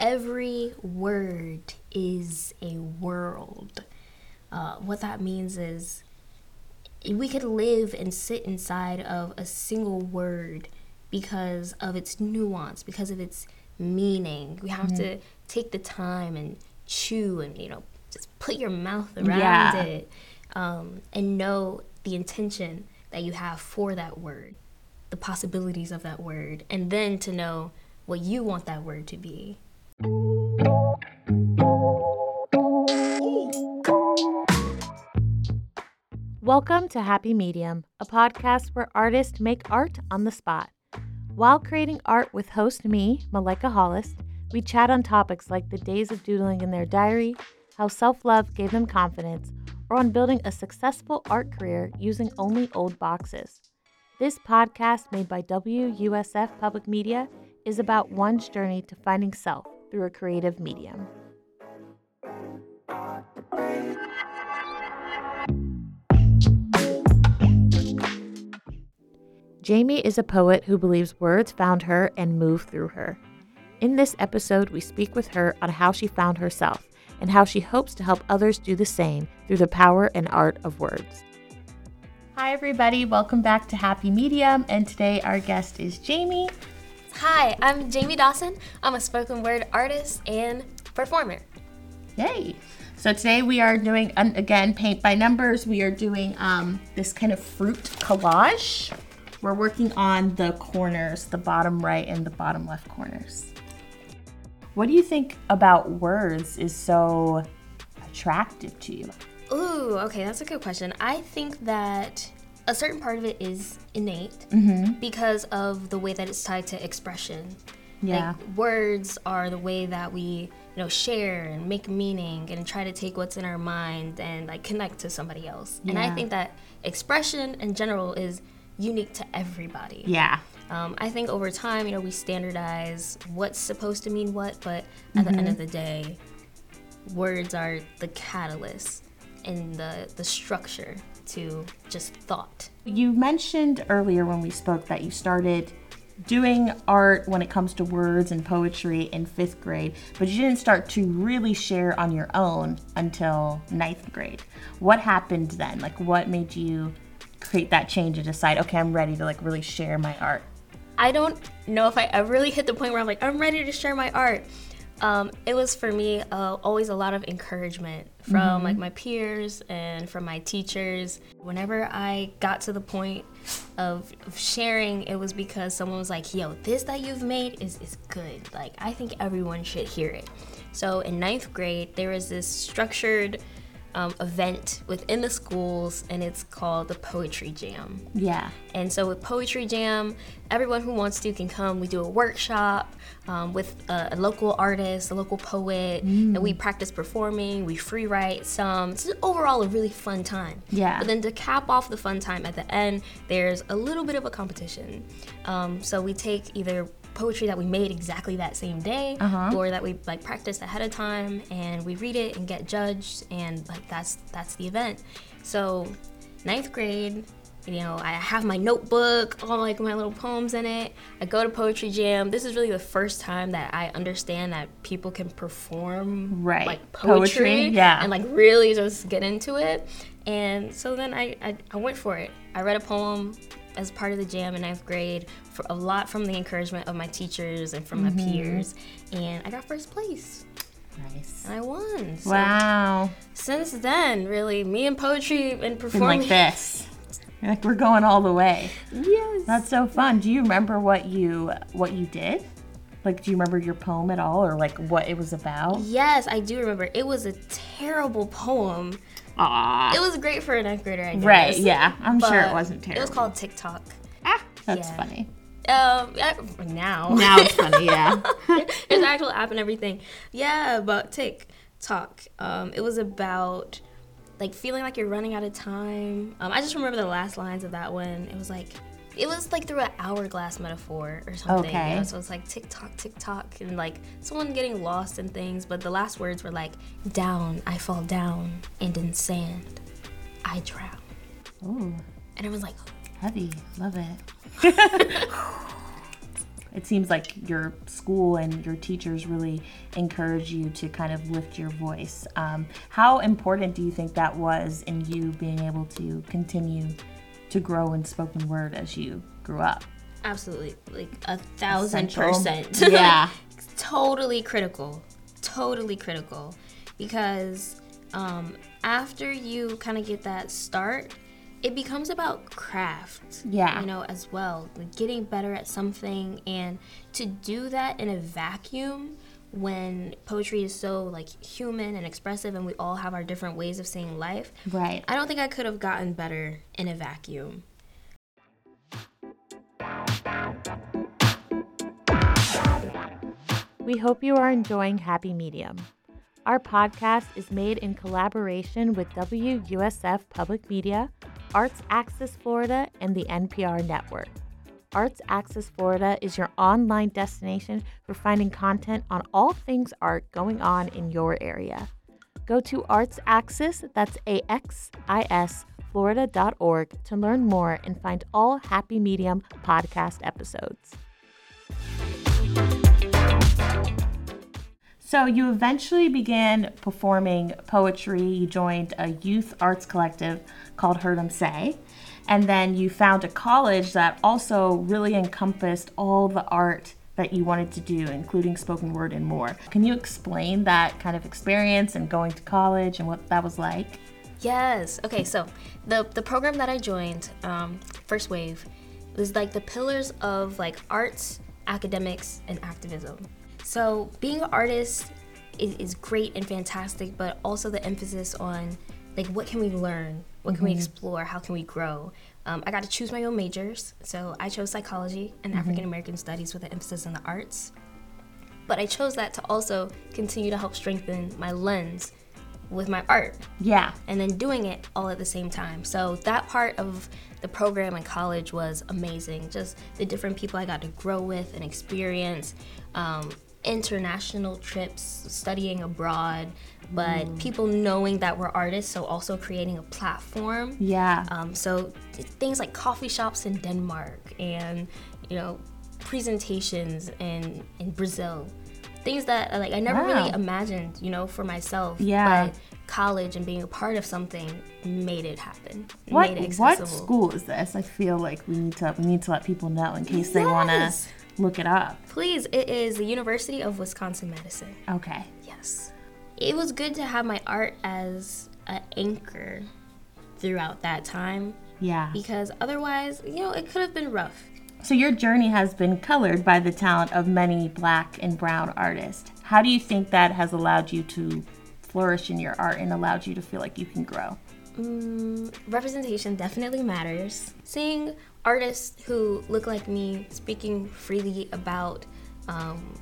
every word is a world. Uh, what that means is we could live and sit inside of a single word because of its nuance, because of its meaning. We have mm-hmm. to take the time and chew and, you know, just put your mouth around yeah. it um, and know the intention that you have for that word, the possibilities of that word, and then to know what you want that word to be. Welcome to Happy Medium, a podcast where artists make art on the spot. While creating art with host me, Malika Hollis, we chat on topics like the days of doodling in their diary, how self love gave them confidence, or on building a successful art career using only old boxes. This podcast, made by WUSF Public Media, is about one's journey to finding self through a creative medium. Jamie is a poet who believes words found her and move through her. In this episode, we speak with her on how she found herself and how she hopes to help others do the same through the power and art of words. Hi, everybody. Welcome back to Happy Medium. And today, our guest is Jamie. Hi, I'm Jamie Dawson. I'm a spoken word artist and performer. Yay! So today we are doing again paint by numbers. We are doing um, this kind of fruit collage. We're working on the corners, the bottom right and the bottom left corners. What do you think about words is so attractive to you? Ooh, okay, that's a good question. I think that a certain part of it is innate mm-hmm. because of the way that it's tied to expression. Yeah. Like words are the way that we, you know, share and make meaning and try to take what's in our mind and like connect to somebody else. Yeah. And I think that expression in general is unique to everybody. Yeah. Um, I think over time, you know, we standardize what's supposed to mean what, but at mm-hmm. the end of mm-hmm. the day, words are the catalyst and the the structure to just thought. You mentioned earlier when we spoke that you started doing art when it comes to words and poetry in fifth grade, but you didn't start to really share on your own until ninth grade. What happened then? Like, what made you create that change and decide, okay, I'm ready to like really share my art? I don't know if I ever really hit the point where I'm like, I'm ready to share my art. Um, it was for me uh, always a lot of encouragement from mm-hmm. like my peers and from my teachers. Whenever I got to the point of, of, sharing, it was because someone was like, "Yo, this that you've made is is good. Like I think everyone should hear it." So in ninth grade, there was this structured um, event within the schools, and it's called the Poetry Jam. Yeah. And so with Poetry Jam, everyone who wants to can come. We do a workshop um, with a, a, local artist, a local poet, mm. and we practice performing. We free write some. It's overall a really fun time. Yeah. But then to cap off the fun time at the end, there's a little bit of a competition. Um, so we take either poetry that we made exactly that same day uh-huh. or that we like practiced ahead of time and we read it and get judged and like that's that's the event. So ninth grade you know i have my notebook all like my little poems in it. I go to poetry jam. This is really the first time that i understand that people can perform right. like poetry, poetry yeah. and like really just get into it. And so then I, I i went for it. I read a poem as part of the jam in ninth grade for a lot from the encouragement of my teachers and from mm-hmm. my peers, and I got first place. Nice. And I won. So wow. Since then, really, me and poetry and performing. Been like this. Like we're going all the way. Yes. That's so fun. Do you remember what you what you did? Like, do you remember your poem at all, or like what it was about? Yes, I do remember. It was a terrible poem. Aww. It was great for a ninth grader, I guess. Right, yeah. I'm sure it wasn't terrible. It was called TikTok. Ah, that's yeah. funny. Um, now. Now it's funny, yeah. There's an actual app and everything. Yeah, about TikTok. Um, it was about like feeling like you're running out of time. Um, I just remember the last lines of that one. It was like, it was like through an hourglass metaphor or something. Okay. You know? So it's like tick tock, tick tock, and like someone getting lost in things. But the last words were like, down, I fall down, and in sand, I drown. Ooh. And it was like, heavy. Love it. it seems like your school and your teachers really encourage you to kind of lift your voice. Um, how important do you think that was in you being able to continue to grow in spoken word as you grew up? Absolutely, like a thousand Essential. percent. Yeah. totally critical. Totally critical. Because um, after you kind of get that start, it becomes about craft. Yeah. You know, as well. Like getting better at something. And to do that in a vacuum when poetry is so like human and expressive and we all have our different ways of seeing life. Right. I don't think I could have gotten better in a vacuum. We hope you are enjoying Happy Medium. Our podcast is made in collaboration with WUSF Public Media, Arts Axis Florida, and the NPR Network. Arts Axis Florida is your online destination for finding content on all things art going on in your area. Go to Arts Axis, that's A X I S, Florida.org to learn more and find all Happy Medium podcast episodes. So you eventually began performing poetry. You joined a youth arts collective called Heard 'em Say. And then you found a college that also really encompassed all the art that you wanted to do, including spoken word and more. Can you explain that kind of experience and going to college and what that was like? Yes. Okay. So the the program that I joined, um, First Wave, was like the pillars of like arts, academics, and activism. So being an artist is, is great and fantastic, but also the emphasis on like what can we learn, what can we explore, how can we grow. Um, I got to choose my own majors, so I chose psychology and African American studies with an emphasis on the arts. But I chose that to also continue to help strengthen my lens with my art Yeah. and then doing it all at the same time. So that part of the program in college was amazing. Just the different people I got to grow with and experience, um, international trips, studying abroad, but people knowing that we're artists, so also creating a platform. Yeah. Um, so things like coffee shops in Denmark and you know presentations in in Brazil, things that uh, like I never really imagined, you know, for myself. Yeah. But college and being a part of something made it happen. What made it what school is this? I feel like we need to we need to let people know in case they want to look it up. Please, it is the University of Wisconsin Madison. Okay. Yes. It was good to have my art as an anchor throughout that time Yeah. because otherwise, you know, it could have been rough. So your journey has been colored by the talent of many black and brown artists. How do you think that has allowed you to flourish in your art and allowed you to feel like you can grow? Mm, representation definitely matters. Seeing artists who look like me speaking freely about um,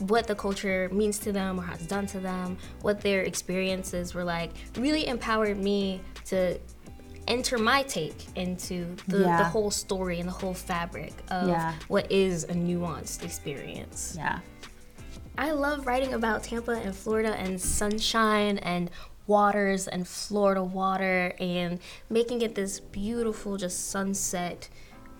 what the culture means to them or has done to them, what their experiences were like, really empowered me to enter my take into the, the whole story and the whole fabric of Yeah. what is a nuanced experience. Yeah. I love writing about Tampa and Florida and sunshine and waters and Florida water and making it this beautiful, just sunset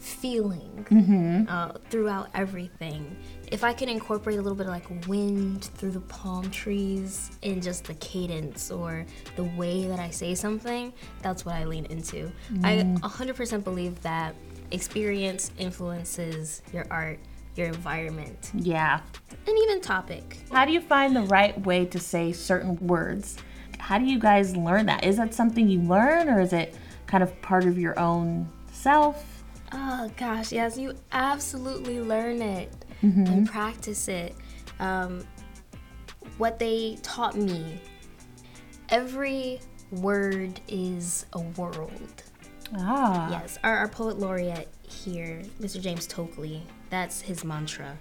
feeling uh, throughout everything. If I can incorporate a little bit of like wind through the palm trees in just the cadence or the way that I say something, that's what I lean into. I 100% believe that experience influences your art, your environment, Yeah. and even topic. How do you find the right way to say certain words? How do you guys learn that? Is that something you learn or is it kind of part of your own self? Oh gosh, yes, you absolutely learn it and practice it. Um, what they taught me, every word is a world. Ah. Yes, our, our poet laureate here, Mr. James Tokley, that's his mantra.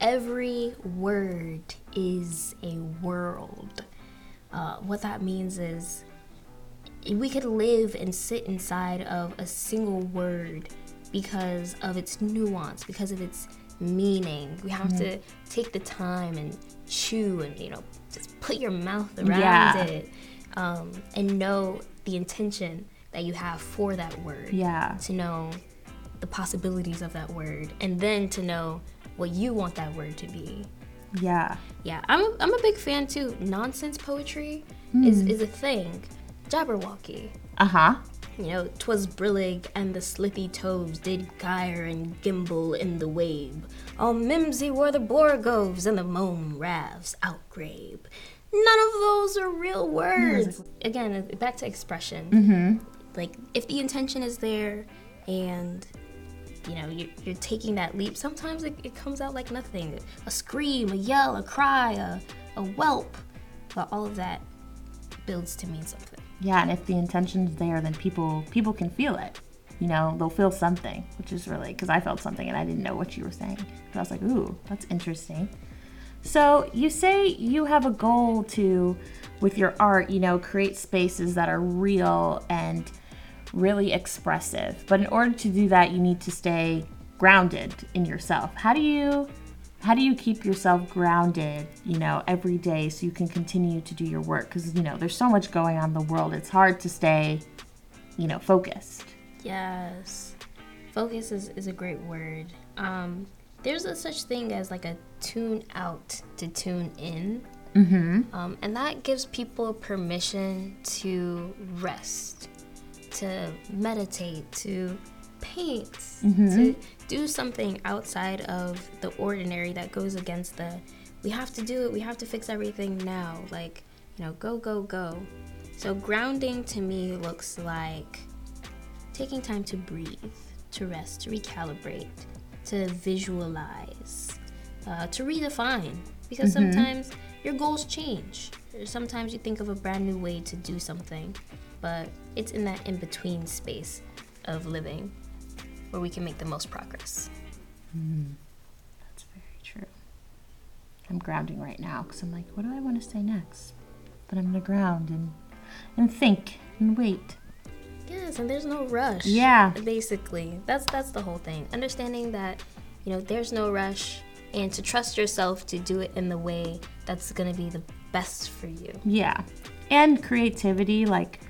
Every word is a world. Uh, what that means is we could live and sit inside of a single word because of its nuance, because of its meaning. We have to take the time and chew and, you know, just put your mouth around Yeah. it um, and know the intention that you have for that word Yeah. to know the possibilities of that word and then to know what you want that word to be. Yeah. Yeah, I'm a, I'm a big fan too. Nonsense poetry is, is a thing. Jabberwocky. Uh huh. You know, 'twas brillig and the slithy toves did gyre and gimble in the wabe. All mimsy were the borogoves and the mome raths outgrabe. None of those are real words. Again, uh, back to expression. Mm-hmm. Like, if the intention is there and you know you're, you're taking that leap, sometimes it, it comes out like nothing. A scream, a yell, a cry, a, a whelp. But all of that builds to mean something. Yeah, and if the intention's there, then people people can feel it. You know, they'll feel something, which is really because I felt something and I didn't know what you were saying. But I was like, ooh, that's interesting. So you say you have a goal to, with your art, you know, create spaces that are real and really expressive. But in order to do that, you need to stay grounded in yourself. How do you how do you keep yourself grounded, you know, every day so you can continue to do your work cuz you know, there's so much going on in the world. It's hard to stay, you know, focused. Yes. Focus is, is a great word. Um, there's a such thing as like a tune out to tune in. Mm-hmm. Um, and that gives people permission to rest, to meditate, to paint, to do something outside of the ordinary that goes against the we have to do it, we have to fix everything now. Like, you know, go, go, go. So, grounding to me looks like taking time to breathe, to rest, to recalibrate, to visualize, uh, to redefine. Because sometimes your goals change. Sometimes you think of a brand new way to do something, but it's in that in between space of living where we can make the most progress. Hmm. That's very true. I'm grounding right now because I'm like, what do I want to say next? But I'm gonna ground and and think and wait. Yes, and there's no rush. Yeah. Basically, that's that's the whole thing. Understanding that, you know, there's no rush, and to trust yourself to do it in the way that's gonna be the best for you. Yeah. And creativity, like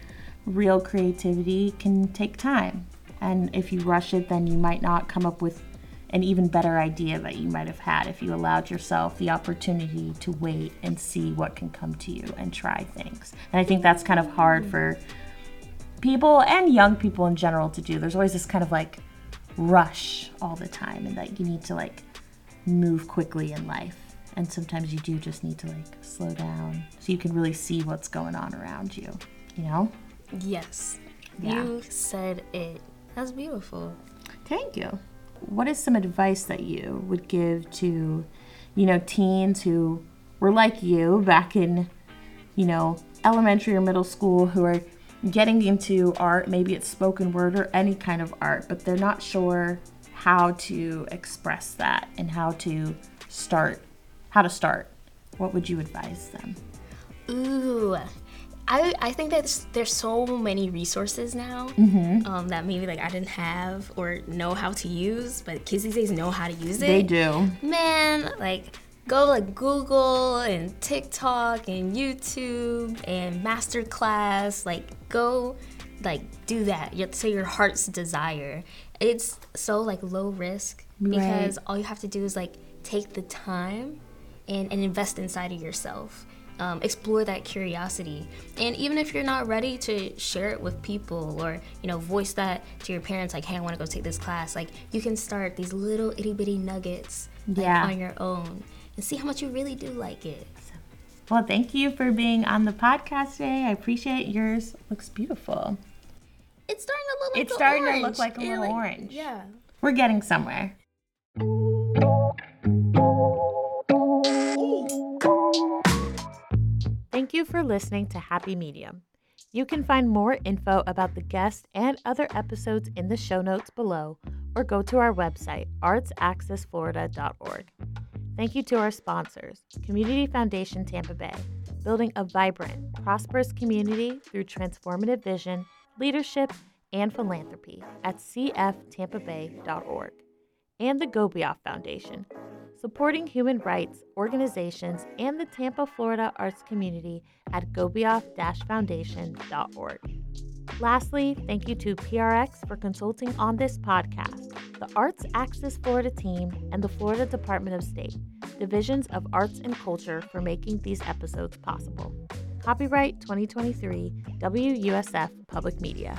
real creativity, can take time. And if you rush it, then you might not come up with an even better idea that you might have had if you allowed yourself the opportunity to wait and see what can come to you and try things. And I think that's kind of hard for people and young people in general to do. There's always this kind of like rush all the time, and that you need to like move quickly in life. And sometimes you do just need to like slow down so you can really see what's going on around you, you know? Yes. Yeah. You said it. That's beautiful. Thank you. What is some advice that you would give to, you know, teens who were like you back in, you know, elementary or middle school who are getting into art, maybe it's spoken word or any kind of art, but they're not sure how to express that and how to start, how to start. What would you advise them? Ooh. I, I think that there's- there's so many resources now Mm-hmm. um, that maybe like I didn't have or know how to use, but kids these days know how to use it. They do. Man, like go like Google and TikTok and YouTube and masterclass. Like go like do that. You say your heart's desire. It's so like low risk because all you have to do is like take the time and, and invest inside of yourself. Um, explore that curiosity and even if you're not ready to share it with people or you know voice that to your parents like hey i want to go take this class like you can start these little itty-bitty nuggets like, Yeah. on your own and see how much you really do like it Well, thank you for being on the podcast today. I appreciate yours. Looks beautiful. it's starting to look like It's a starting to look like a little orange. yeah We're getting somewhere. Thank you for listening to Happy Medium. You can find more info about the guest and other episodes in the show notes below or go to our website, artsaxisflorida.org. Thank you to our sponsors, Community Foundation Tampa Bay, building a vibrant, prosperous community through transformative vision, leadership, and philanthropy at cftampabay.org, and the Gobioff Foundation, supporting human rights organizations and the Tampa, Florida arts community at gobioff-foundation.org. Lastly, thank you to PRX for consulting on this podcast. the Arts Axis Florida team, and the Florida Department of State, divisions of arts and culture, for making these episodes possible. Copyright 2023 WUSF Public Media.